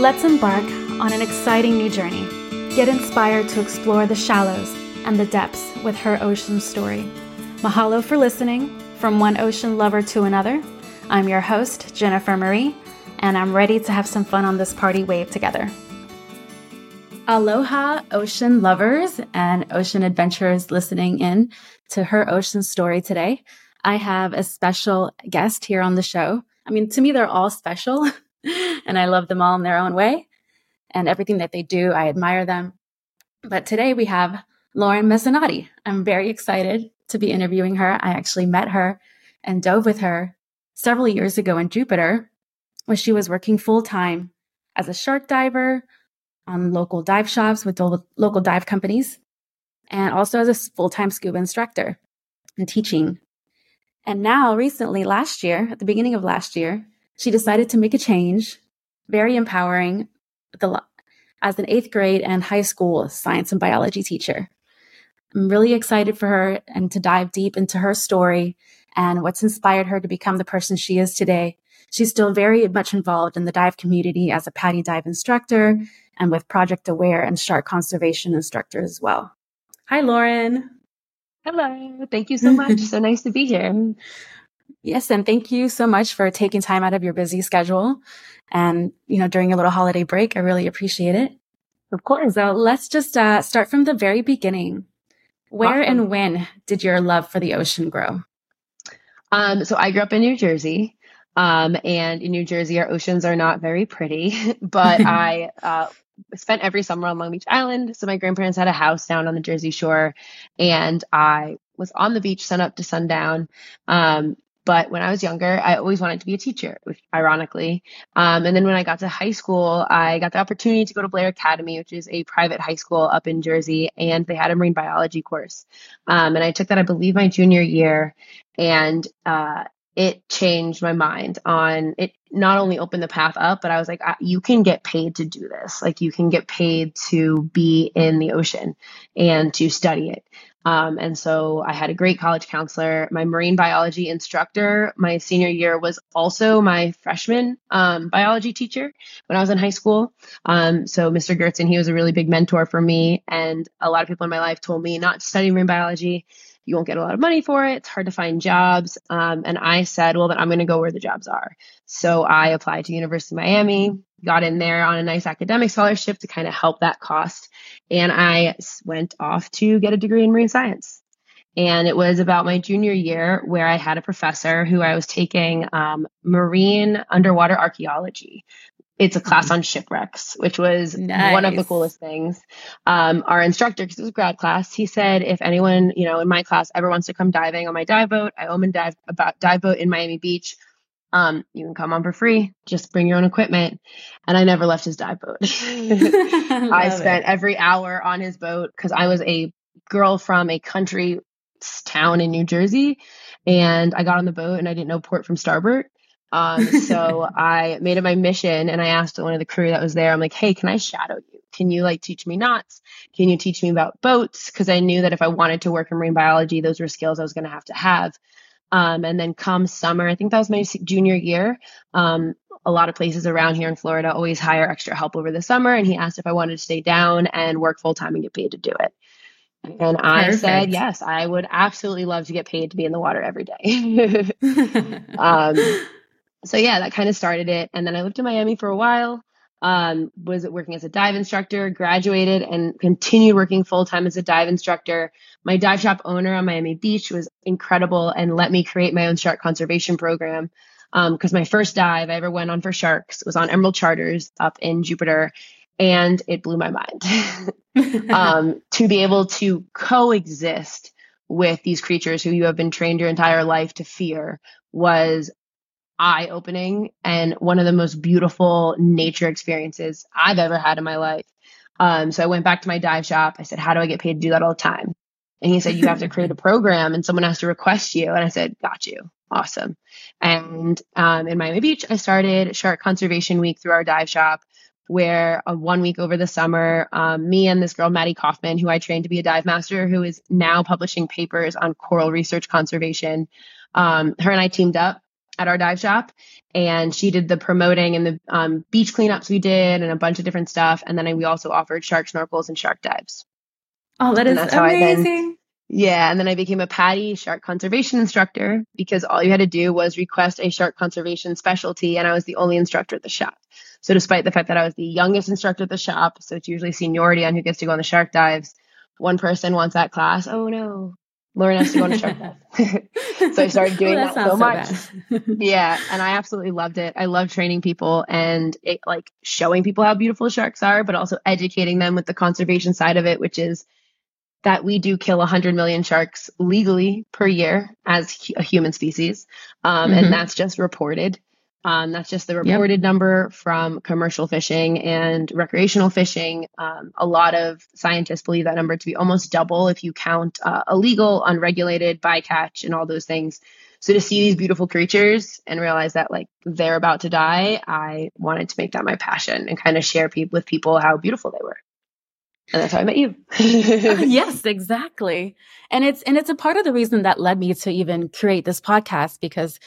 Let's embark on an exciting new journey. Get inspired to explore the shallows and the depths with her ocean story. Mahalo for listening. From one ocean lover to another, I'm your host, Jennifer Marie, and I'm ready to have some fun on this party wave together. Aloha, ocean lovers and ocean adventurers listening in to her ocean story today. I have a special guest here on the show. I mean, to me, they're all special, and I love them all in their own way. And everything that they do, I admire them. But today we have Lauren Mezzanotte. I'm very excited to be interviewing her. I actually met her and dove with her several years ago in Jupiter, where she was working full time as a shark diver on local dive shops with local dive companies, and also as a full time scuba instructor and teaching. And now, recently, last year, at the beginning of last year, she decided to make a change, very empowering, as an eighth grade and high school science and biology teacher. I'm really excited for her and to dive deep into her story and what's inspired her to become the person she is today. She's still very much involved in the dive community as a PADI dive instructor and with Project Aware and shark conservation instructor as well. Hi, Lauren. Hello. Thank you so much. so nice to be here. Yes, and thank you so much for taking time out of your busy schedule and, you know, during your little holiday break. I really appreciate it. Of course. So let's just uh, start from the very beginning. Where awesome. and when did your love for the ocean grow? Um, so I grew up in New Jersey. Um, and in New Jersey, our oceans are not very pretty, but I uh, spent every summer on Long Beach Island. So my grandparents had a house down on the Jersey Shore, and I was on the beach sun up to sundown. Um, but when I was younger, I always wanted to be a teacher, which ironically. Um, and then when I got to high school, I got the opportunity to go to Blair Academy, which is a private high school up in Jersey, and they had a marine biology course. Um, and I took that, I believe, my junior year. And uh, it changed my mind on it not only opened the path up but i was like you can get paid to do this like you can get paid to be in the ocean and to study it um, and so i had a great college counselor my marine biology instructor. My senior year was also my freshman um, biology teacher when i was in high school. Um, so mr gertzen he was a really big mentor for me. And a lot of people in my life told me not to study marine biology you won't get a lot of money for it. It's hard to find jobs. Um, and I said, well, then I'm going to go where the jobs are. So I applied to University of Miami, got in there on a nice academic scholarship to kind of help that cost. And I went off to get a degree in marine science. And it was about my junior year where I had a professor who I was taking um, marine underwater archaeology it's a class mm-hmm. on shipwrecks, which was nice. one of the coolest things. Um, our instructor, because it was a grad class, he said if anyone, you know, in my class ever wants to come diving on my dive boat, I own a dive about dive boat in Miami Beach. Um, you can come on for free. Just bring your own equipment. And I never left his dive boat. I spent it. every hour on his boat because I was a girl from a country town in New Jersey, and I got on the boat and I didn't know port from starboard. Um, so I made it my mission and I asked one of the crew that was there, I'm like, hey, can I shadow you? Can you like teach me knots? Can you teach me about boats? Because I knew that if I wanted to work in marine biology, those were skills I was going to have to have. Um, and then come summer, I think that was my junior year. Um, a lot of places around here in Florida always hire extra help over the summer. And he asked if I wanted to stay down and work full time and get paid to do it. And I Perfect. said, yes, I would absolutely love to get paid to be in the water every day. um, so yeah, that kind of started it. And then I lived in Miami for a while. Um, was working as a dive instructor, graduated and continued working full time as a dive instructor. My dive shop owner on Miami Beach was incredible and let me create my own shark conservation program. Because um, my first dive I ever went on for sharks was on Emerald Charters up in Jupiter, and it blew my mind. um, to be able to coexist with these creatures who you have been trained your entire life to fear was eye opening and one of the most beautiful nature experiences I've ever had in my life. Um, so I went back to my dive shop. I said, How do I get paid to do that all the time? And he said, You have to create a program and someone has to request you. And I said, Got you. Awesome. And um, in Miami Beach, I started Shark Conservation Week through our dive shop, where uh, one week over the summer, um, me and this girl, Maddie Kaufman, who I trained to be a dive master, who is now publishing papers on coral research conservation, um, her and I teamed up at our dive shop and she did the promoting and the um, beach cleanups we did and a bunch of different stuff. And then we also offered shark snorkels and shark dives. Oh, that is amazing. Then, yeah. And then I became a PADI shark conservation instructor because all you had to do was request a shark conservation specialty. And I was the only instructor at the shop. So despite the fact that I was the youngest instructor at the shop, so it's usually seniority on who gets to go on the shark dives, one person wants that class. Oh no, Lauren has to go on a shark dive. so I started doing well, that, that so much. So yeah, and I absolutely loved it. I love training people and it, like showing people how beautiful sharks are, but also educating them with the conservation side of it, which is that we do kill 100 million sharks legally per year as a human species, um, mm-hmm. and that's just reported. Um, that's just the reported yep. number from commercial fishing and recreational fishing. Um, a lot of scientists believe that number to be almost double if you count uh, illegal, unregulated, bycatch, and all those things. So to see these beautiful creatures and realize that like they're about to die, I wanted to make that my passion and kind of share pe- with people how beautiful they were and that's how I met you. yes, exactly. And it's and it's a part of the reason that led me to even create this podcast because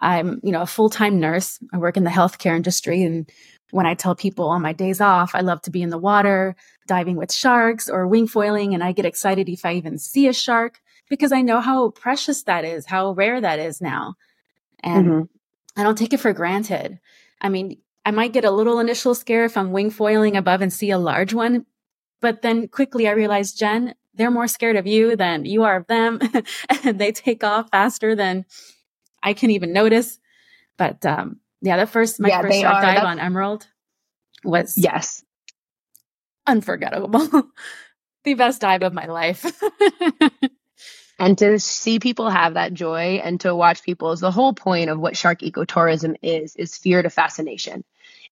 I'm, you know, a full-time nurse. I work in the healthcare industry and when I tell people on my days off, I love to be in the water, diving with sharks or wing foiling and I get excited if I even see a shark because I know how precious that is, how rare that is now. And mm-hmm. I don't take it for granted. I mean, I might get a little initial scare if I'm wing foiling above and see a large one, but then quickly I realized, Jen, they're more scared of you than you are of them. and they take off faster than I can even notice. But um, yeah, the first, my yeah, first dive That's... on Emerald was yes, unforgettable. the best dive of my life. and to see people have that joy and to watch people is the whole point of what shark ecotourism is, is fear to fascination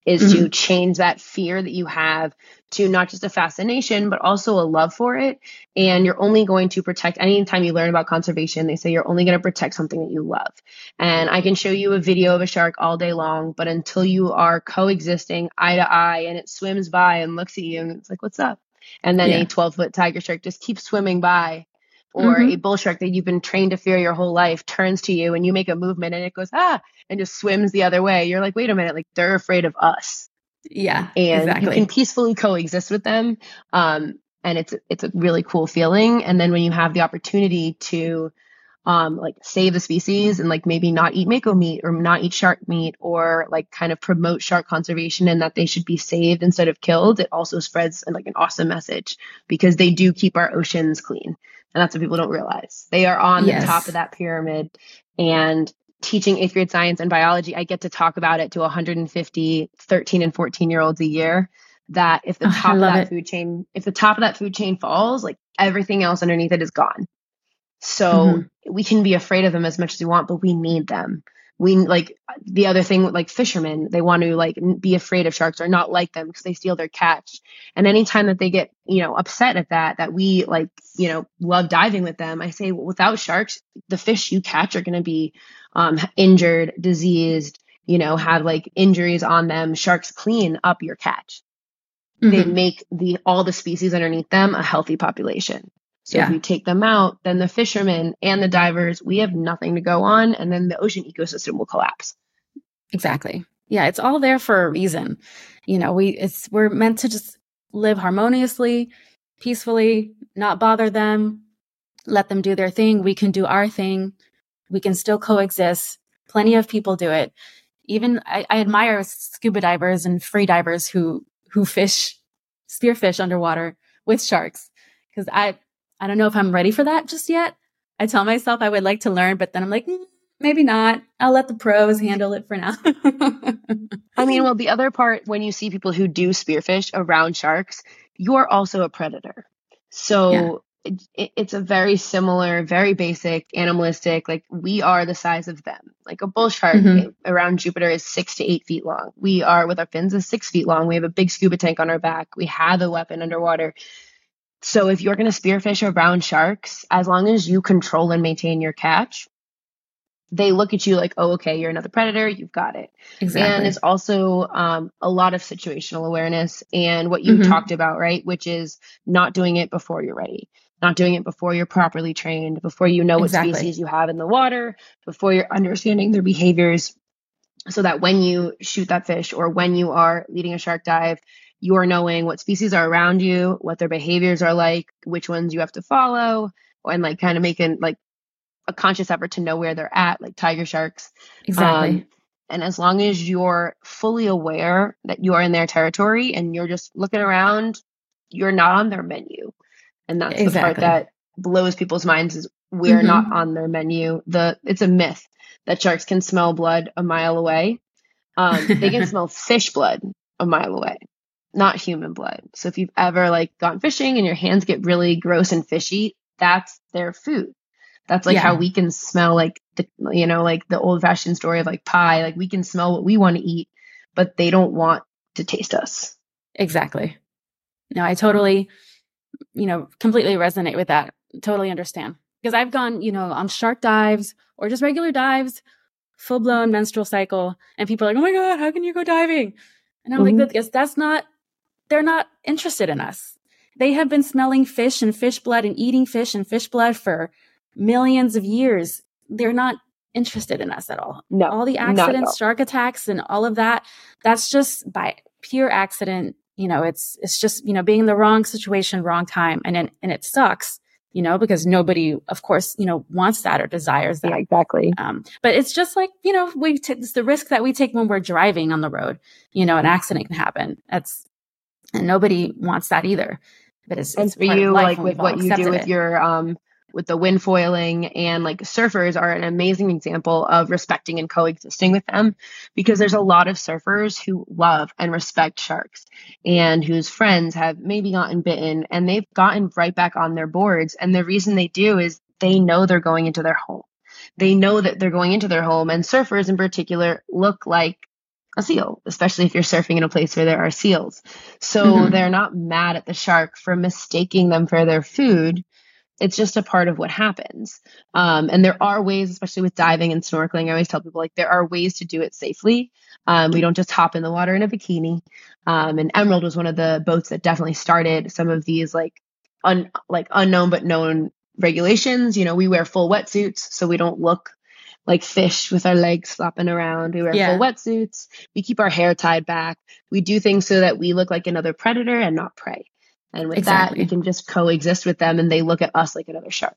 is mm-hmm. to change that fear that you have to not just a fascination, but also a love for it. And you're only going to protect anytime you learn about conservation, they say you're only going to protect something that you love. And I can show you a video of a shark all day long, but until you are coexisting eye to eye and it swims by and looks at you and it's like, what's up? And then yeah. a 12 foot tiger shark just keeps swimming by or mm-hmm. a bull shark that you've been trained to fear your whole life turns to you and you make a movement and it goes ah and just swims the other way you're like wait a minute like they're afraid of us yeah and exactly. you can peacefully coexist with them um and it's it's a really cool feeling and then when you have the opportunity to um, like save the species and like maybe not eat mako meat or not eat shark meat or like kind of promote shark conservation and that they should be saved instead of killed it also spreads like an awesome message because they do keep our oceans clean and that's what people don't realize. They are on yes. the top of that pyramid and teaching eighth grade science and biology. I get to talk about it to 150 13 and 14 year olds a year. That if the oh, top of that it. food chain, if the top of that food chain falls, like everything else underneath it is gone. So mm-hmm. we can be afraid of them as much as we want, but we need them we like the other thing like fishermen they want to like be afraid of sharks or not like them because they steal their catch. And anytime that they get you know upset at that that we like you know love diving with them i say well, without sharks the fish you catch are going to be um, injured diseased you know have like injuries on them. Sharks clean up your catch. Mm-hmm. they make the all the species underneath them a healthy population so yeah. if you take them out, then the fishermen and the divers, we have nothing to go on, and then the ocean ecosystem will collapse. Exactly. Yeah, it's all there for a reason. You know, we it's we're meant to just live harmoniously, peacefully, not bother them, let them do their thing. We can do our thing. We can still coexist. Plenty of people do it. Even I, I admire scuba divers and free divers who who fish spearfish underwater with sharks because I I don't know if I'm ready for that just yet. I tell myself I would like to learn, but then I'm like, mm, maybe not. I'll let the pros handle it for now. I mean, well, the other part when you see people who do spearfish around sharks, you're also a predator. So yeah. it, it's a very similar, very basic, animalistic, like we are the size of them. Like a bull shark mm-hmm. around Jupiter is six to eight feet long. We are with our fins is six feet long. We have a big scuba tank on our back. We have a weapon underwater. So if you're going to spearfish or brown sharks, as long as you control and maintain your catch, they look at you like, oh, okay, you're another predator, you've got it. Exactly. And it's also um, a lot of situational awareness and what you mm-hmm. talked about, right? Which is not doing it before you're ready. not doing it before you're properly trained, before you know exactly. what species you have in the water, before you're understanding their behaviors, so that when you shoot that fish or when you are leading a shark dive, you are knowing what species are around you, what their behaviors are like, which ones you have to follow, and like kind of making like a conscious effort to know where they're at, like tiger sharks. Exactly. Um, and as long as you're fully aware that you are in their territory and you're just looking around, you're not on their menu. And that's exactly. the part that blows people's minds is we're mm-hmm. not on their menu. The it's a myth that sharks can smell blood a mile away. Um, they can smell fish blood a mile away, not human blood. So if you've ever like gone fishing and your hands get really gross and fishy, that's their food. That's like yeah. how we can smell like the you know like the old fashioned story of like pie. Like we can smell what we want to eat, but they don't want to taste us. Exactly. No, I totally you know, completely resonate with that. Totally understand. Because I've gone, you know, on shark dives or just regular dives, full blown menstrual cycle, and people are like, oh my God, how can you go diving? And I'm mm-hmm. like, because that's not, they're not interested in us. They have been smelling fish and fish blood and eating fish and fish blood for millions of years. They're not interested in us at all. No. All the accidents, shark attacks, and all of that, that's just by pure accident you know, it's, it's just, you know, being in the wrong situation, wrong time. And, it, and it sucks, you know, because nobody, of course, you know, wants that or desires that. Yeah, exactly. Um, but it's just like, you know, we, t- it's the risk that we take when we're driving on the road, you know, an accident can happen. That's, and nobody wants that either. But it's, and it's for you, like with what you do with it. your, um, with the wind foiling and like surfers are an amazing example of respecting and coexisting with them because there's a lot of surfers who love and respect sharks and whose friends have maybe gotten bitten and they've gotten right back on their boards and the reason they do is they know they're going into their home they know that they're going into their home and surfers in particular look like a seal, especially if you're surfing in a place where there are seals. So mm-hmm. they're not mad at the shark for mistaking them for their food it's just a part of what happens. Um, and there are ways, especially with diving and snorkeling, I always tell people like there are ways to do it safely. Um, we don't just hop in the water in a bikini. Um, and Emerald was one of the boats that definitely started some of these like un, like unknown but known regulations. You know, we wear full wetsuits so we don't look like fish with our legs flopping around. We wear yeah. full wetsuits. We keep our hair tied back. We do things so that we look like another predator and not prey. And with exactly. that, we can just coexist with them and they look at us like another shark.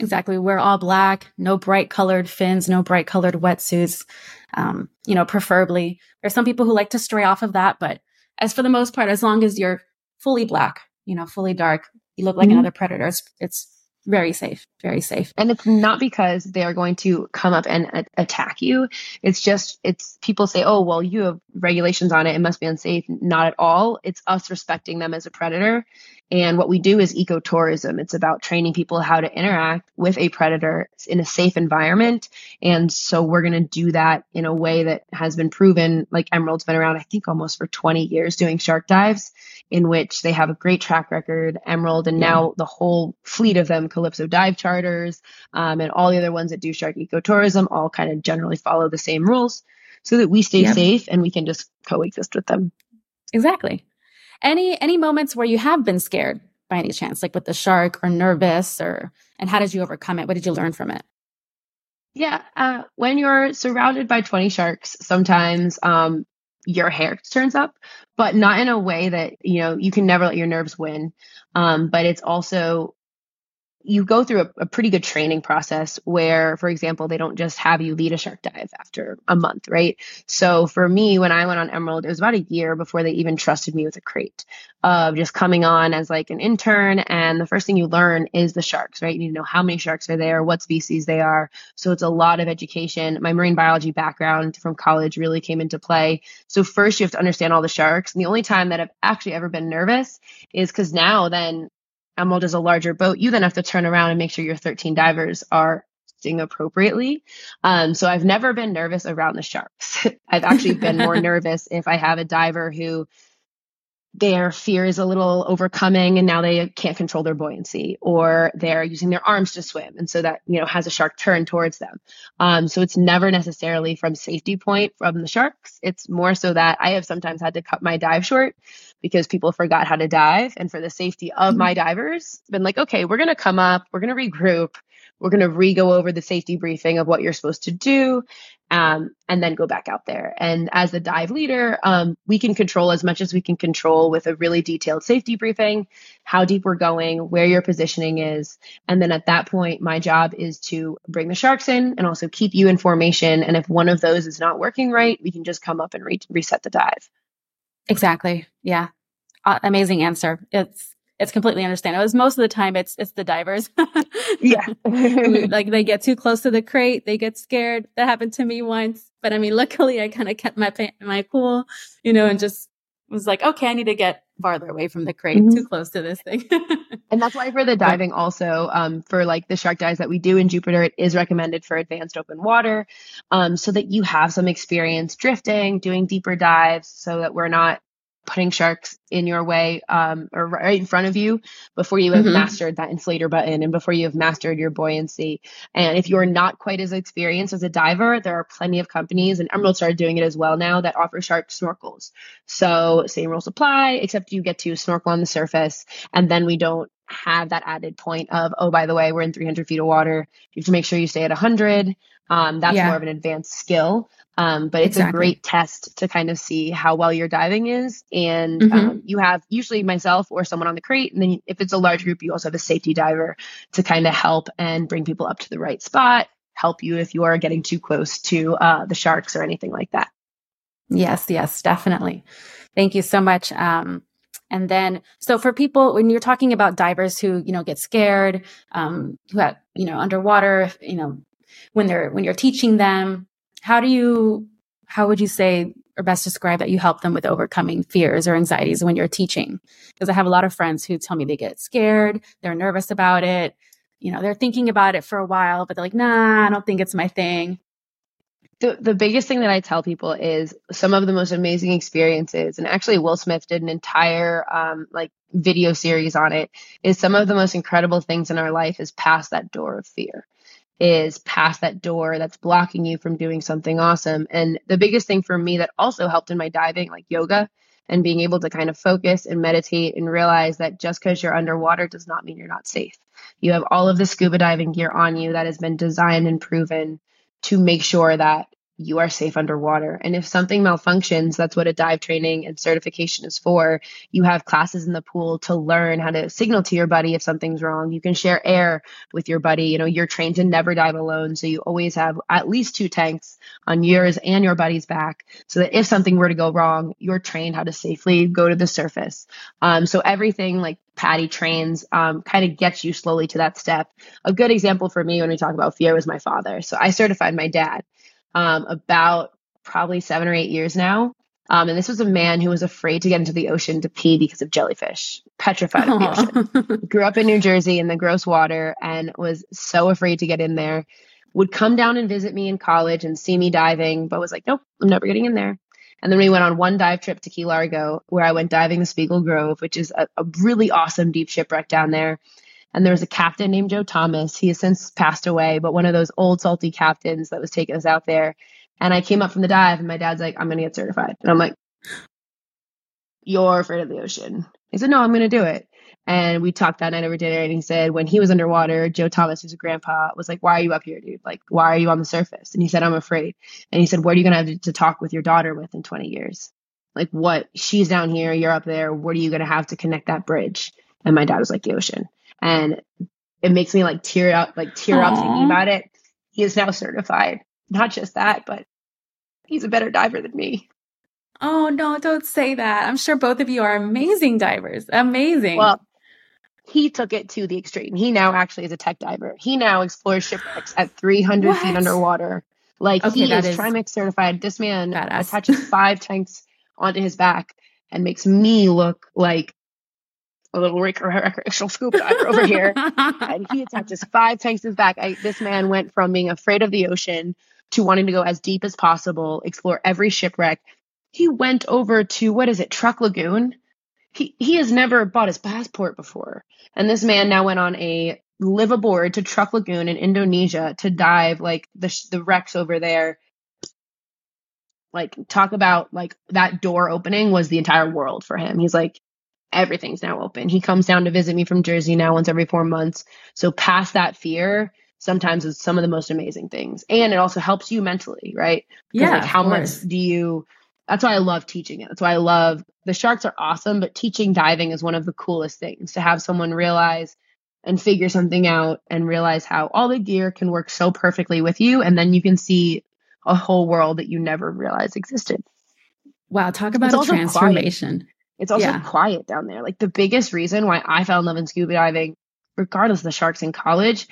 Exactly. We're all black, no bright colored fins, no bright colored wetsuits. Um, you know, preferably. There's some people who like to stray off of that, but as for the most part, as long as you're fully black, you know, fully dark, you look like mm-hmm. another predator. It's, it's very safe, very safe. And it's not because they are going to come up and a- attack you. It's just, it's people say, oh, well, you have regulations on it. It must be unsafe. Not at all. It's us respecting them as a predator. And what we do is ecotourism. It's about training people how to interact with a predator in a safe environment. And so we're going to do that in a way that has been proven. Like Emerald's been around, I think, almost for 20 years doing shark dives in which they have a great track record, Emerald, and now the whole fleet of them, Calypso Dive Charters, um, and all the other ones that do shark ecotourism, all kind of generally follow the same rules so that we stay yep. safe and we can just coexist with them. Exactly. Any any moments where you have been scared by any chance, like with the shark or nervous or and how did you overcome it? What did you learn from it? Yeah, uh, when you're surrounded by 20 sharks, sometimes um, your hair turns up, but not in a way that, you know, you can never let your nerves win. Um, but it's also you go through a, a, pretty good training process where, for example, they don't just have you lead a shark dive after a month, right? So for me, when I went on Emerald, it was about a year before they even trusted me with a crate of just coming on as like an intern. And the first thing you learn is the sharks, right? You need to know how many sharks are there, what species they are. So it's a lot of education. My marine biology background from college really came into play. So first you have to understand all the sharks. And the only time that I've actually ever been nervous is because now then Emerald is a larger boat, you then have to turn around and make sure your 13 divers are appropriately. Um, so I've never been nervous around the sharks. I've actually been more nervous if I have a diver who their fear is a little overcoming and now they can't control their buoyancy or they're using their arms to swim and so that you know has a shark turn towards them um, so it's never necessarily from safety point from the sharks it's more so that i have sometimes had to cut my dive short because people forgot how to dive. And for the safety of my divers, been like, okay, we're going to come up, we're going to regroup, we're going to re go over the safety briefing of what you're supposed to do, um, and then go back out there. And as the dive leader, um, we can control as much as we can control with a really detailed safety briefing, how deep we're going, where your positioning is. And then at that point, my job is to bring the sharks in and also keep you in formation. And if one of those is not working right, we can just come up and re- reset the dive. Exactly. Yeah. Uh, amazing answer. It's it's completely understandable. It's most of the time it's it's the divers. yeah. like they get too close to the crate, they get scared. That happened to me once. But I mean, luckily I kind of kept my my cool, you know, and just was like, okay, I need to get farther away from the crate, mm-hmm. too close to this thing. and that's why for the diving also, um, for like the shark dives that we do in Jupiter, it is recommended for advanced open water, um, so that you have some experience drifting, doing deeper dives, so that we're not putting sharks in your way um, or right in front of you before you have mm-hmm. mastered that inflator button and before you have mastered your buoyancy. And if you're not quite as experienced as a diver, there are plenty of companies, and Emerald started doing it as well now, that offer shark snorkels. So same rules apply, except you get to snorkel on the surface, and then we don't have that added point of, oh, by the way, we're in 300 feet of water. You have to make sure you stay at 100. Um, that's yeah. more of an advanced skill. Um, but it's exactly. a great test to kind of see how well your diving is. And mm-hmm. um, you have usually myself or someone on the crate. And then if it's a large group, you also have a safety diver to kind of help and bring people up to the right spot, help you if you are getting too close to uh, the sharks or anything like that. Yes, yes, definitely. Thank you so much. Um, and then, so for people, when you're talking about divers who, you know, get scared, um, who have, you know, underwater, you know, when they're, when you're teaching them, how do you, how would you say or best describe that you help them with overcoming fears or anxieties when you're teaching? Because I have a lot of friends who tell me they get scared, they're nervous about it. You know, they're thinking about it for a while, but they're like, nah, I don't think it's my thing. The, the biggest thing that I tell people is some of the most amazing experiences, and actually Will Smith did an entire um, like video series on it. Is some of the most incredible things in our life is past that door of fear is past that door that's blocking you from doing something awesome. And the biggest thing for me that also helped in my diving, like yoga, and being able to kind of focus and meditate and realize that just because you're underwater does not mean you're not safe. You have all of the scuba diving gear on you that has been designed and proven to make sure that you are safe underwater. And if something malfunctions, that's what a dive training and certification is for. You have classes in the pool to learn how to signal to your buddy if something's wrong. You can share air with your buddy. You know, you're trained to never dive alone. So you always have at least two tanks on yours and your buddy's back so that if something were to go wrong, you're trained how to safely go to the surface. Um, so everything like PADI trains um, kind of gets you slowly to that step. A good example for me when we talk about fear was my father. So I certified my dad um, about probably seven or eight years now. Um, and this was a man who was afraid to get into the ocean to pee because of jellyfish, petrified of the ocean. Grew up in New Jersey in the gross water and was so afraid to get in there. Would come down and visit me in college and see me diving, but was like, nope, I'm never getting in there. And then we went on one dive trip to Key Largo where I went diving the Spiegel Grove, which is a, a really awesome deep shipwreck down there. And there was a captain named Joe Thomas. He has since passed away, but one of those old salty captains that was taking us out there. And I came up from the dive, and my dad's like, I'm going to get certified. And I'm like, You're afraid of the ocean. He said, No, I'm going to do it. And we talked that night over dinner, and he said, When he was underwater, Joe Thomas, who's a grandpa, was like, Why are you up here, dude? Like, why are you on the surface? And he said, I'm afraid. And he said, What are you going to have to talk with your daughter with in 20 years? Like, what? She's down here, you're up there. What are you going to have to connect that bridge? And my dad was like, The ocean and it makes me like tear up, like tear Aww. up thinking about it. He is now certified. Not just that, but he's a better diver than me. Oh no, don't say that. I'm sure both of you are amazing divers. Amazing. Well, he took it to the extreme. He now actually is a tech diver. He now explores shipwrecks at 300 what? feet underwater. Like okay, he is, is Trimix certified. This man badass. attaches five tanks onto his back and makes me look like a little recreational scuba diver over here, and he attaches five tanks to his back. I, this man went from being afraid of the ocean to wanting to go as deep as possible, explore every shipwreck. He went over to what is it, Truk Lagoon? He he has never bought his passport before, and this man now went on a live aboard to Truk Lagoon in Indonesia to dive like the the wrecks over there like talk about like that door opening was the entire world for him. He's like everything's now open. He comes down to visit me from Jersey now once every 4 months. So past that fear, sometimes is some of the most amazing things. And it also helps you mentally, right? Yeah. Like how much do you that's why I love teaching it. That's why I love the sharks are awesome, but teaching diving is one of the coolest things to have someone realize and figure something out and realize how all the gear can work so perfectly with you. And then you can see a whole world that you never realized existed. Wow. Talk about it's a transformation. Quiet. It's also yeah. quiet down there. Like the biggest reason why I fell in love in scuba diving, regardless of the sharks in college,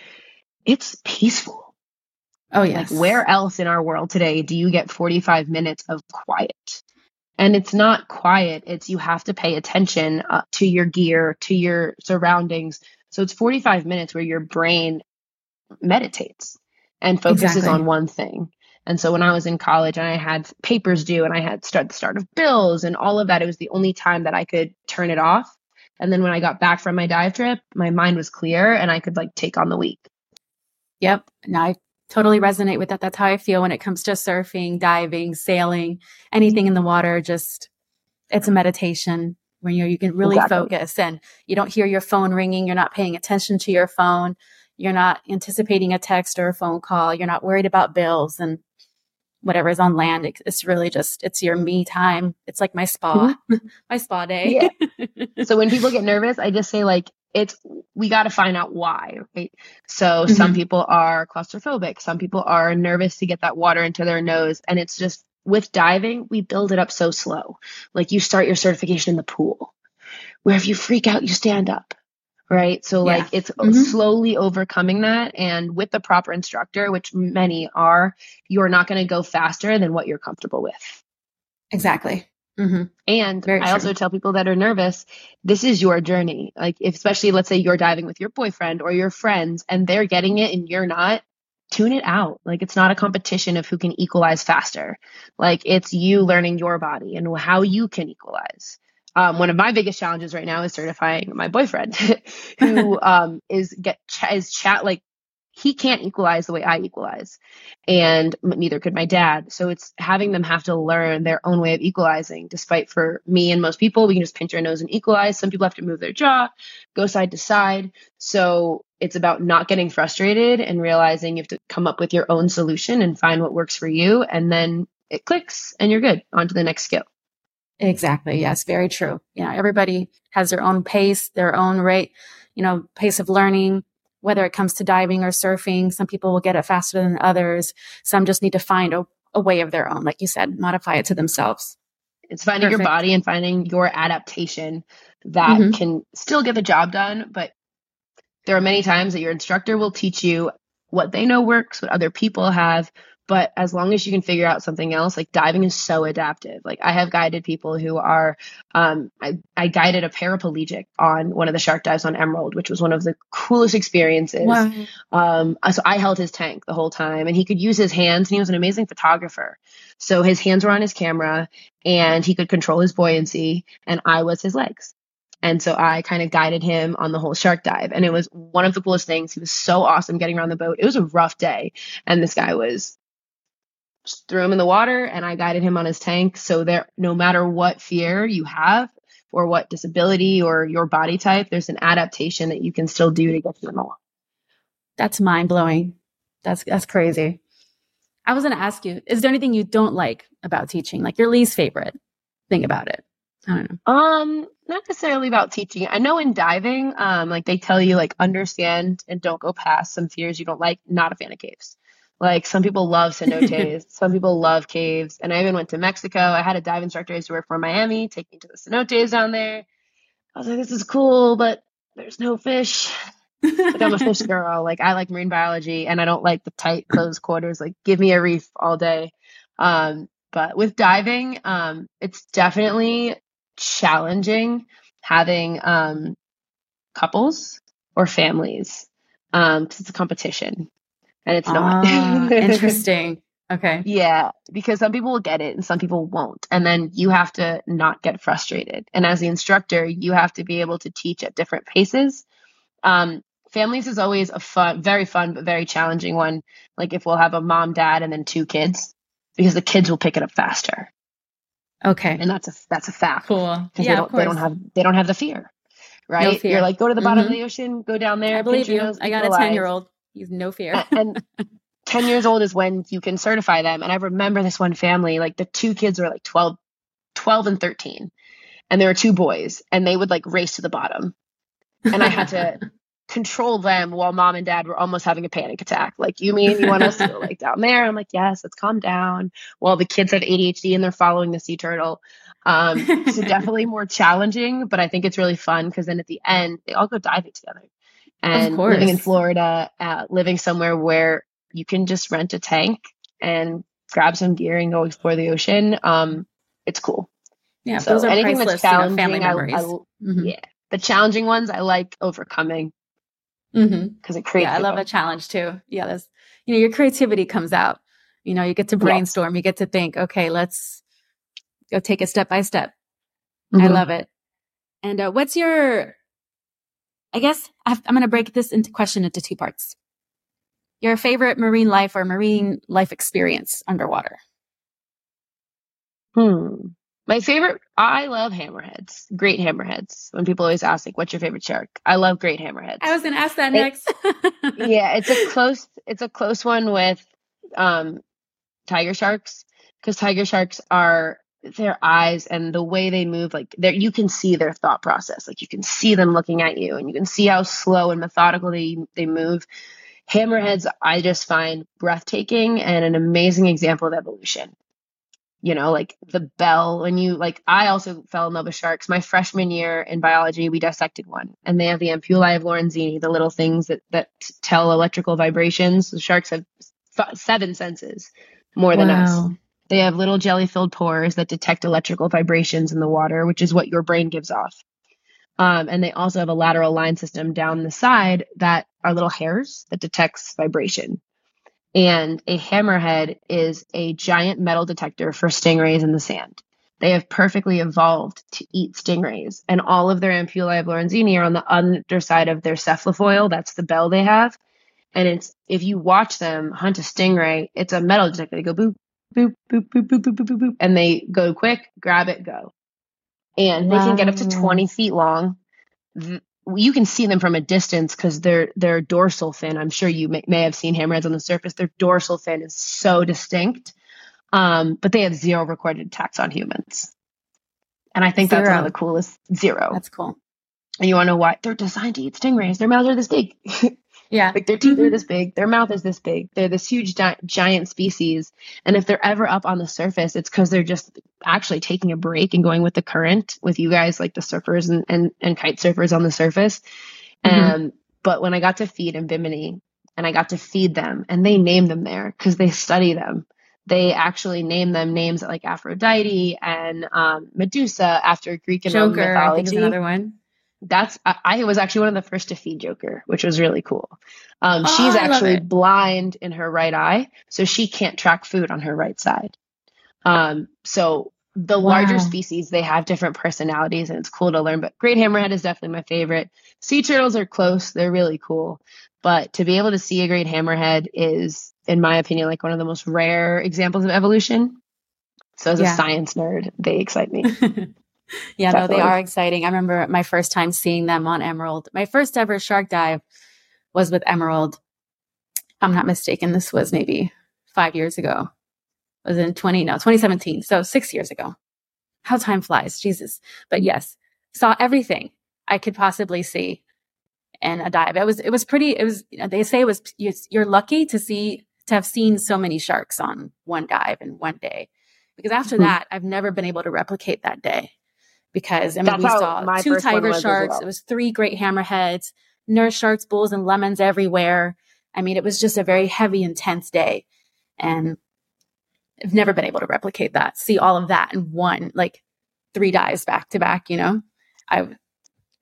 it's peaceful. Oh, yes. Like where else in our world today do you get 45 minutes of quiet? And it's not quiet, it's you have to pay attention uh, to your gear, to your surroundings. So it's 45 minutes where your brain meditates and focuses exactly. on one thing. And so when I was in college and I had papers due and I had start the start of bills and all of that, it was the only time that I could turn it off. And then when I got back from my dive trip, my mind was clear and I could like take on the week. Yep. And I totally resonate with that. That's how I feel when it comes to surfing, diving, sailing, anything in the water. Just it's a meditation when you you can really exactly. focus and you don't hear your phone ringing. You're not paying attention to your phone. You're not anticipating a text or a phone call. You're not worried about bills and whatever is on land. It's really just it's your me time. It's like my spa, mm-hmm. my spa day. Yeah. so when people get nervous, I just say like it's we got to find out why right so mm-hmm. some people are claustrophobic some people are nervous to get that water into their nose and it's just with diving we build it up so slow like you start your certification in the pool where if you freak out you stand up right so yeah. like it's mm-hmm. slowly overcoming that and with the proper instructor which many are you're not going to go faster than what you're comfortable with exactly Mm-hmm. And Very I true. also tell people that are nervous, this is your journey. Like, if, especially let's say you're diving with your boyfriend or your friends and they're getting it and you're not, tune it out. Like, it's not a competition of who can equalize faster. Like, it's you learning your body and how you can equalize. Um, one of my biggest challenges right now is certifying my boyfriend, who um, is get ch- is chat like he can't equalize the way I equalize, and neither could my dad. So it's having them have to learn their own way of equalizing. Despite for me and most people, we can just pinch our nose and equalize. Some people have to move their jaw, go side to side. So it's about not getting frustrated and realizing you have to come up with your own solution and find what works for you, and then it clicks and you're good. On to the next skill. Exactly. Yes, very true. Know, everybody has their own pace, their own rate, you know, pace of learning whether it comes to diving or surfing. Some people will get it faster than others. Some just need to find a, a way of their own, like you said, modify it to themselves. It's finding Perfect. your body and finding your adaptation that mm-hmm. can still get the job done. But there are many times that your instructor will teach you what they know works, what other people have, but as long as you can figure out something else like diving is so adaptive like i have guided people who are um, I, I guided a paraplegic on one of the shark dives on emerald which was one of the coolest experiences wow. um, so i held his tank the whole time and he could use his hands and he was an amazing photographer so his hands were on his camera and he could control his buoyancy and i was his legs and so I kind of guided him on the whole shark dive. And it was one of the coolest things. He was so awesome getting around the boat. It was a rough day. And this guy was threw him in the water and I guided him on his tank. So there, no matter what fear you have or what disability or your body type, there's an adaptation that you can still do to get to the water. That's mind blowing. That's that's crazy. I was going to ask you, is there anything you don't like about teaching? Like your least favorite thing about it? I don't know. Um, not necessarily about teaching. I know in diving, um, like they tell you like understand and don't go past some fears you don't like. Not a fan of caves. Like some people love cenotes, some people love caves. And I even went to Mexico. I had a dive instructor I used to work for Miami take me to the cenotes down there. I was like, this is cool, but there's no fish. like I'm a fish girl. Like I like marine biology and I don't like the tight closed quarters. Like give me a reef all day. Um, but with diving, um, it's definitely challenging having um, couples or families um, it's a competition and it's not. Ah, interesting. Okay. Yeah, because some people will get it and some people won't. And then you have to not get frustrated. And as the instructor, you have to be able to teach at different paces. Um, families is always a fun, very fun, but very challenging one. Like if we'll have a mom, dad, and then two kids, because the kids will pick it up faster. Okay. And that's a that's a fact. Cool. Because Yeah, they don't they don't have they don't have the fear. Right? fear. You're like, go to the bottom of Mhm. the ocean, go down there. I believe you. I got a 10 year old. He's no fear. and 10 years old is when you can certify them. And I remember this one family, like the two kids were like 12, 12 and 13. And there were two boys and they would like race to the bottom. And I had to control them while mom and dad were almost having a panic attack. Like, you mean you want us to go like down there? I'm like, yes, let's calm down. While the kids have ADHD and they're following the sea turtle. Um, so definitely more challenging, but I think it's really fun because then at the end they all go diving together. And living in. Florida, uh, living somewhere where you can just rent a tank and grab some gear and go explore the ocean. Um, it's cool. yeah, So those are anything priceless, that's you know, challenging, family I- memories. I, Mhm. yeah, the challenging ones I like overcoming Mm-hmm. because it creates. Yeah, I love a challenge too. Yeah, that's you know, your creativity comes out. You know, you get to Yes. brainstorm, you get to think, okay, let's go take it step by step. I Mhm. love it. And uh, what's your I guess I've, I'm going to break this into question into two parts. Your favorite marine life or marine life experience underwater? Hmm. My favorite, I love hammerheads. Great hammerheads. When people always ask, like, "What's your favorite shark?" I love great hammerheads. I was going to ask that It- next. yeah, it's a close it's a close one with um tiger sharks because tiger sharks are their eyes and the way they move like there you can see their thought process. Like you can see them looking at you and you can see how slow and methodical they they move. Hammerheads i just find breathtaking and an amazing example of evolution. You know like the bell when you like i also fell in love with sharks. My freshman year in biology we dissected one and they have the ampullae of lorenzini the little things that that tell electrical vibrations. The sharks have f- seven senses more than us. Wow. They have little jelly filled pores that detect electrical vibrations in the water which is what your brain gives off um, and they also have a lateral line system down the side that are little hairs that detects vibration and a hammerhead is a giant metal detector for stingrays in the sand. They have perfectly evolved to eat stingrays, and all of their ampullae of Lorenzini are on the underside of their cephalofoil. That's the bell they have. And it's if you watch them hunt a stingray, it's a metal detector. They go boop, boop, boop, boop, boop, boop, boop, boop, and they go quick, grab it, go. And they wow. can get up to 20 feet long. You can see them from a distance because their their dorsal fin. I'm sure you may, may have seen hammerheads on the surface. Their dorsal fin is so distinct, um, but they have zero recorded attacks on humans. And I think zero. that's one of the coolest. Zero. That's cool. And you want to know why? They're designed to eat stingrays. Their mouths are this big. Yeah. like their teeth are Mhm. this big. Their mouth is this big. They're this huge gi- giant species. And if they're ever up on the surface, it's because they're just actually taking a break and going with the current with you guys, like the surfers and, and, and kite surfers on the surface. Mhm. Um, but when I got to feed in Bimini and I got to feed them and they name them there because they study them. They actually name them names like Aphrodite and um, Medusa after Greek and Roman Joker, I think is another one. That's I, I was actually one of the first to feed Joker, which was really cool. Um, Oh, she's actually blind in her right eye, so she can't track food on her right side. Um, so the larger species they have different personalities, and it's cool to learn. But great hammerhead is definitely my favorite. Sea turtles are close; they're really cool. But to be able to see a great hammerhead is, in my opinion, like one of the most rare examples of evolution. So as Yeah. a science nerd, they excite me. yeah, no, they are exciting. I remember my first time seeing them on Emerald. My first ever shark dive was with Emerald. I'm not mistaken. This was maybe five years ago. It was in 20, no, 2017. So six years ago. How time flies, Jesus. But yes, saw everything I could possibly see in a dive. It was, it was pretty, it was, they say it was, you're lucky to see, to have seen so many sharks on one dive in one day. Because after Mhm. that, I've never been able to replicate that day because I mean, That's we saw two tiger sharks. well. It was three great hammerheads, nurse sharks, bulls, and lemons everywhere. I mean, it was just a very heavy, intense day. And I've never been able to replicate that, see all of that in one, like three dives back to back, you know? I, I-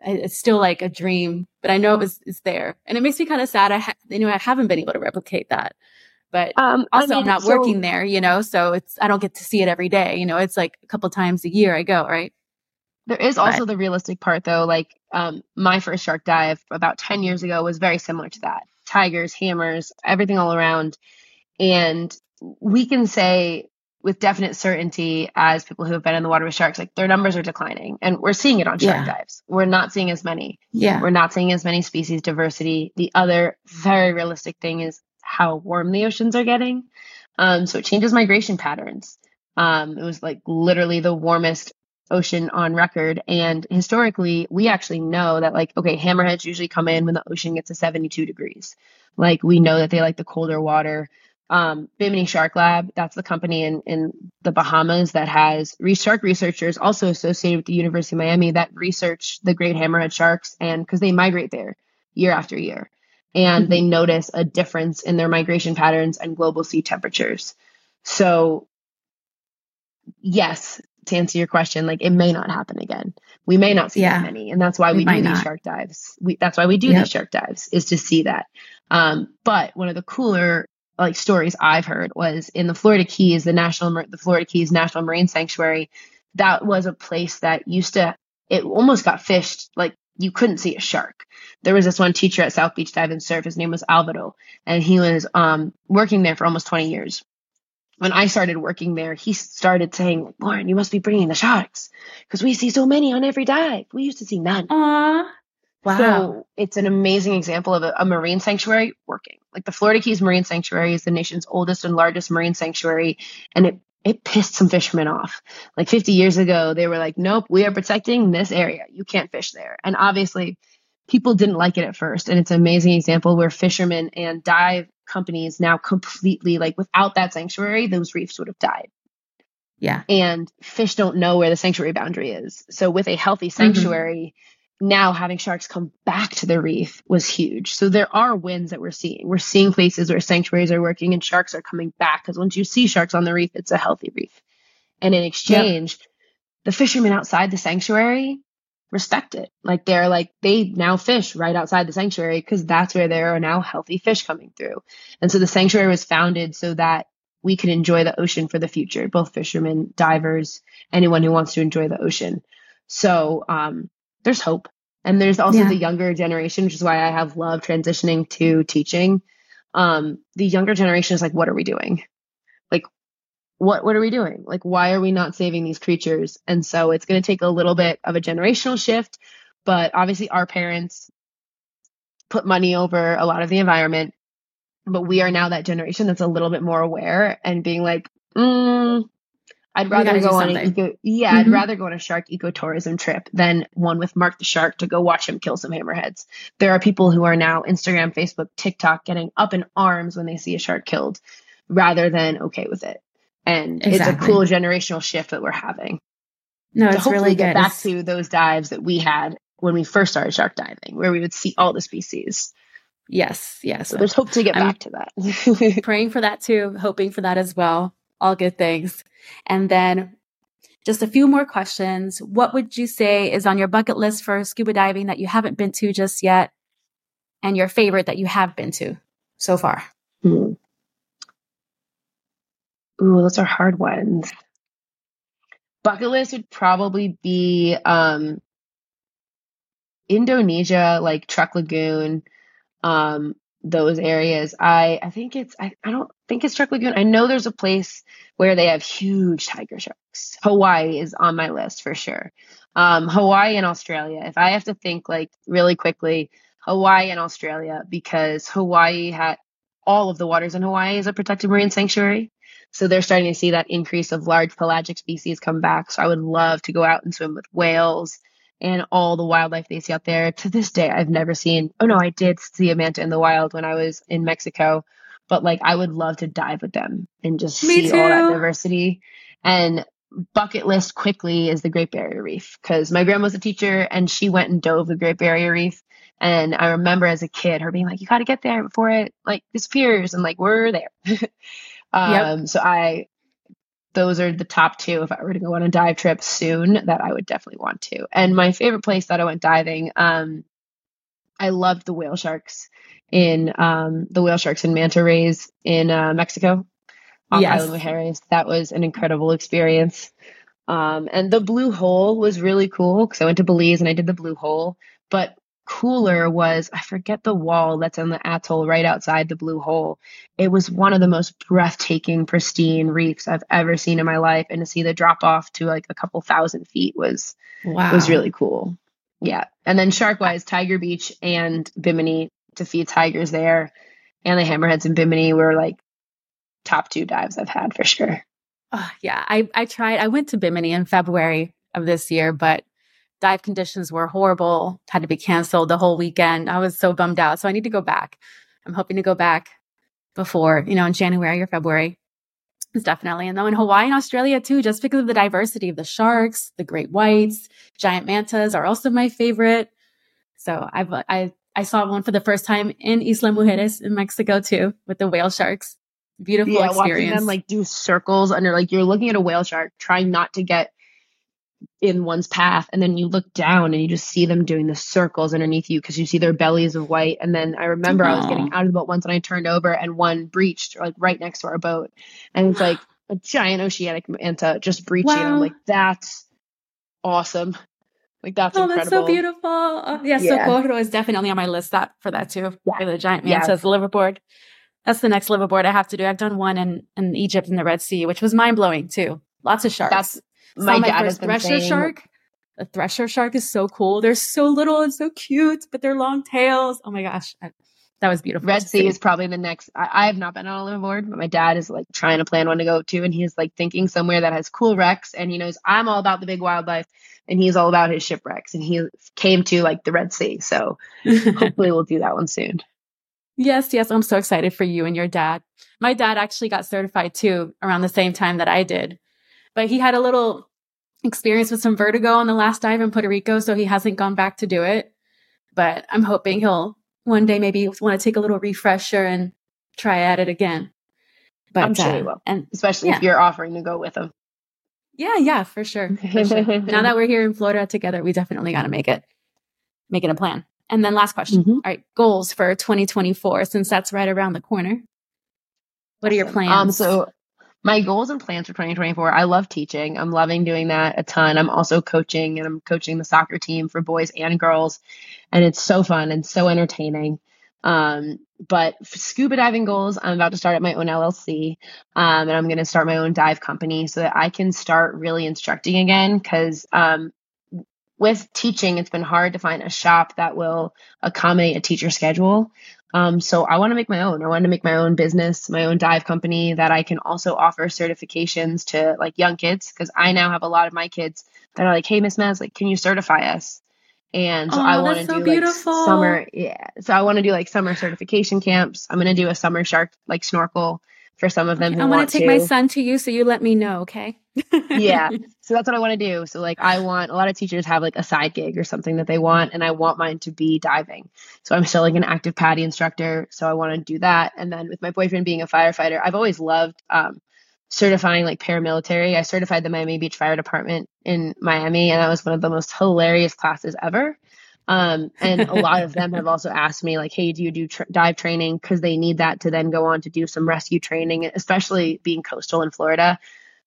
it's still like a dream, but I know it was, it's there. And it makes me kind of sad. I, ha- you know, I haven't been able to replicate that. But Um, I also, mean, I'm not so- working there, you know, so it's, I don't get to see it every day. You know, it's like a couple times a year I go, right? There is also the realistic part though. Like um, my first shark dive about 10 years ago was very similar to that. Tigers, hammers, everything all around. And we can say with definite certainty as people who have been in the water with sharks, like their numbers are declining. And we're seeing it on shark yeah. dives. We're not seeing as many. Yeah. We're not seeing as many species diversity. The other very realistic thing is how warm the oceans are getting. Um, so it changes migration patterns. Um, it was like literally the warmest ocean on record. And historically, we actually know that like, okay, hammerheads usually come in when the ocean gets to 72 degrees. Like we know that they like the colder water um, Bimini Shark Lab. That's the company in, in the Bahamas that has shark researchers also associated with the University of Miami that research the great hammerhead sharks and because they migrate there year after year. And mm-hmm. they notice a difference in their migration patterns and global sea temperatures. So, yes, to answer your question, like it may not happen again. We may not see yeah. that many, and that's why we, we do these shark dives. We, that's why we do yep. these shark dives is to see that. Um, but one of the cooler like stories I've heard was in the Florida Keys, the national, the Florida Keys National Marine Sanctuary. That was a place that used to, it almost got fished. Like you couldn't see a shark. There was this one teacher at South Beach Dive and Surf. His name was Alvaro, and he was um, working there for almost 20 years. When I started working there, he started saying, "Lauren, you must be bringing the sharks because we see so many on every dive. We used to see none." Aww. Wow. So it's an amazing example of a, a, marine sanctuary working. Like the Florida Keys Marine Sanctuary is the nation's oldest and largest marine sanctuary, and it it pissed some fishermen off. Like 50 years ago, they were like, "Nope, we are protecting this area. You can't fish there." And obviously, people didn't like it at first, and it's an amazing example where fishermen and dive companies now completely like without that sanctuary, those reefs would have died. Yeah. And fish don't know where the sanctuary boundary is. So with a healthy mm-hmm. sanctuary, mm-hmm now having sharks come back to the reef was huge. So there are wins that we're seeing. We're seeing places where sanctuaries are working and sharks are coming back because once you see sharks on the reef, it's a healthy reef. And in exchange, yep. the fishermen outside the sanctuary respect it. Like they're like, they now fish right outside the sanctuary because that's where there are now healthy fish coming through. And so the sanctuary was founded so that we could enjoy the ocean for the future, both fishermen, divers, anyone who wants to enjoy the ocean. So, um, there's hope. And there's also yeah. the younger generation, which is why I have loved transitioning to teaching. Um, the younger generation is like, what are we doing? What what are we doing? Like, why are we not saving these creatures? And so it's going to take a little bit of a generational shift, but obviously our parents put money over a lot of the environment. But we are now that generation that's a little bit more aware and being like, mm, I'd rather go on an eco yeah, mm-hmm. I'd rather go on a shark ecotourism trip than one with Mark the Shark to go watch him kill some hammerheads. There are people who are now Instagram, Facebook, TikTok getting up in arms when they see a shark killed rather than okay with it. And exactly. it's a cool generational shift that we're having. No, it's really get good. back it's... to those dives that we had when we first started shark diving, where we would see all the species. Yes, yes. So there's hope to get I'm back to that. praying for that too, hoping for that as well. All good things. And then just a few more questions. What would you say is on your bucket list for scuba diving that you haven't been to just yet? And your favorite that you have been to so far? Hmm. Ooh, those are hard ones. Bucket list would probably be um, Indonesia, like Truk Lagoon, um, those areas. I I think it's I, I don't think it's Truk Lagoon. I know there's a place where they have huge tiger sharks. Hawaii is on my list for sure. Um, Hawaii and Australia. If I have to think like really quickly, Hawaii and Australia because Hawaii had all of the waters in Hawaii is a protected marine sanctuary. So they're starting to see that increase of large pelagic species come back. So I would love to go out and swim with whales and all the wildlife they see out there. To this day, I've never seen, oh no, I did see a manta in the wild when I was in Mexico, but like I would love to dive with them and just Me see too. all that diversity. And bucket list quickly is the Great Barrier Reef because my grandma was a teacher and she went and dove the Great Barrier Reef. And I remember as a kid her being like, you got to get there before it like disappears. And like, we're there. um, yep. So I those are the top two if I were to go on a dive trip soon that I would definitely want to. And my favorite place that I went diving, um, I loved the whale sharks in um, the whale sharks and manta rays in uh, Mexico on yes. Isla Mujeres. That was an incredible experience. Um, and the blue hole was really cool because I went to Belize and I did the blue hole. But cooler was I forget the wall that's on the atoll right outside the blue hole. It was one of the most breathtaking, pristine reefs I've ever seen in my life. And to see the drop off to like a couple thousand feet was wow. was really cool. Yeah. And then Sharkwise, Tiger Beach and Bimini to feed tigers there. And the hammerheads in Bimini were like top two dives I've had for sure. Oh, yeah. I, I tried, I went to Bimini in February of this year, but dive conditions were horrible, had to be canceled the whole weekend. I was so bummed out. So I need to go back. I'm hoping to go back before, you know, in January or February. It's definitely. And then in Hawaii and Australia too, just because of the diversity of the sharks, the great whites, giant mantas are also my favorite. So I've, I, I saw one for the first time in Isla Mujeres in Mexico too, with the whale sharks. Beautiful yeah, experience. Watching them like do circles under, like you're looking at a whale shark, trying not to get in one's path and then you look down and you just see them doing the circles underneath you because you see their bellies of white and then i remember Aww. i was getting out of the boat once and i turned over and one breached like right next to our boat and it's like a giant oceanic manta just breaching wow. i'm like that's awesome like that's oh, incredible. that's so beautiful. Oh, yeah, yeah. Socorro is definitely on my list that for that too. Yeah. The giant mantas, yeah. liveaboard. That's the next liveaboard I have to do. I've done one in, in Egypt in the Red Sea, which was mind blowing too. Lots of sharks. That's my, my first thresher saying, shark. The thresher shark is so cool. They're so little and so cute, but they're long tails. Oh my gosh. I, that was beautiful. Red Sea is probably the next. I, I, have not been on a liveaboard, but my dad is like trying to plan one to go to, and he's like thinking somewhere that has cool wrecks. And he knows I'm all about the big wildlife, and he's all about his shipwrecks. And he came to like the Red Sea, so hopefully we'll do that one soon. Yes, yes, I'm so excited for you and your dad. My dad actually got certified too around the same time that I did, but he had a little experience with some vertigo on the last dive in Puerto Rico, so he hasn't gone back to do it. But I'm hoping he'll one day maybe want to take a little refresher and try at it again. But I'm sure uh, he will, and especially yeah. if you're offering to go with him. Yeah, yeah, for sure. For sure. now that we're here in Florida together, we definitely got to make it, make it a plan. And then last question. Mm-hmm. All right, goals for 2024, since that's right around the corner. What are your um, plans? Um, so my goals and plans for 2024 i love teaching. I'm loving doing that a ton. I'm also coaching and i'm coaching the soccer team for boys and girls and it's so fun and so entertaining. Um, but scuba diving goals i'm about to start at my own llc um, and i'm going to start my own dive company so that i can start really instructing again because um, with teaching it's been hard to find a shop that will accommodate a teacher schedule um, so I want to make my own. I want to make my own business, my own dive company that I can also offer certifications to like young kids because I now have a lot of my kids that are like, "Hey, Miss Mez, like, can you certify us?" And so oh, I want to so do beautiful. like summer, yeah. So I want to do like summer certification camps. I'm gonna do a summer shark like snorkel for some of them. Okay, I want to take my son to you, so you let me know, okay? yeah. So that's what I want to do. So like I want a lot of teachers have like a side gig or something that they want and I want mine to be diving. So I'm still like an active PADI instructor, so I want to do that. And then with my boyfriend being a firefighter, I've always loved um, certifying like paramilitary. I certified the Miami Beach Fire Department in Miami and that was one of the most hilarious classes ever. Um, and a lot of them have also asked me like, "Hey, do you do tr- dive training?" Because they need that to then go on to do some rescue training, especially being coastal in Florida.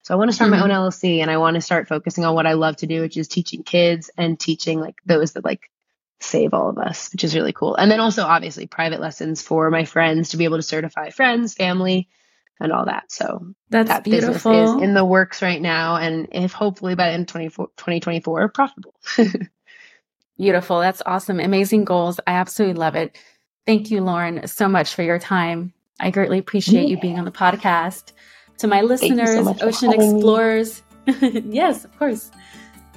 So I want to start mm-hmm. my own LLC and I want to start focusing on what I love to do, which is teaching kids and teaching like those that like save all of us, which is really cool. And then also obviously private lessons for my friends to be able to certify friends, family, and all that. So that's that beautiful. business is in the works right now. And if hopefully by the end of 2024, profitable. beautiful. That's awesome. Amazing goals. I absolutely love it. Thank you, Lauren, so much for your time. I greatly appreciate yeah. you being on the podcast. To my listeners, so ocean explorers, yes, of course.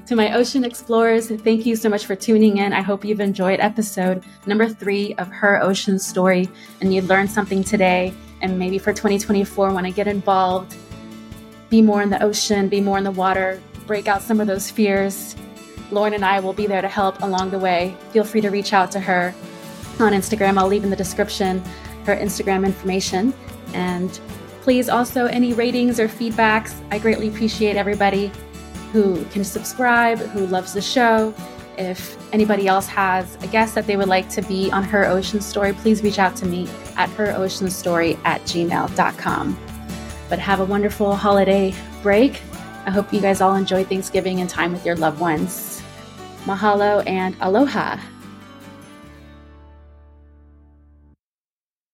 To my ocean explorers, thank you so much for tuning in. I hope you've enjoyed episode number three of Her Ocean Story and you learned something today. And maybe for 2024, when I get involved, be more in the ocean, be more in the water, break out some of those fears. Lauren and I will be there to help along the way. Feel free to reach out to her on Instagram. I'll leave in the description her Instagram information. And Please also any ratings or feedbacks. I greatly appreciate everybody who can subscribe, who loves the show. If anybody else has a guest that they would like to be on Her Ocean Story, please reach out to me at heroceanstory at gmail.com. But have a wonderful holiday break. I hope you guys all enjoy Thanksgiving and time with your loved ones. Mahalo and aloha.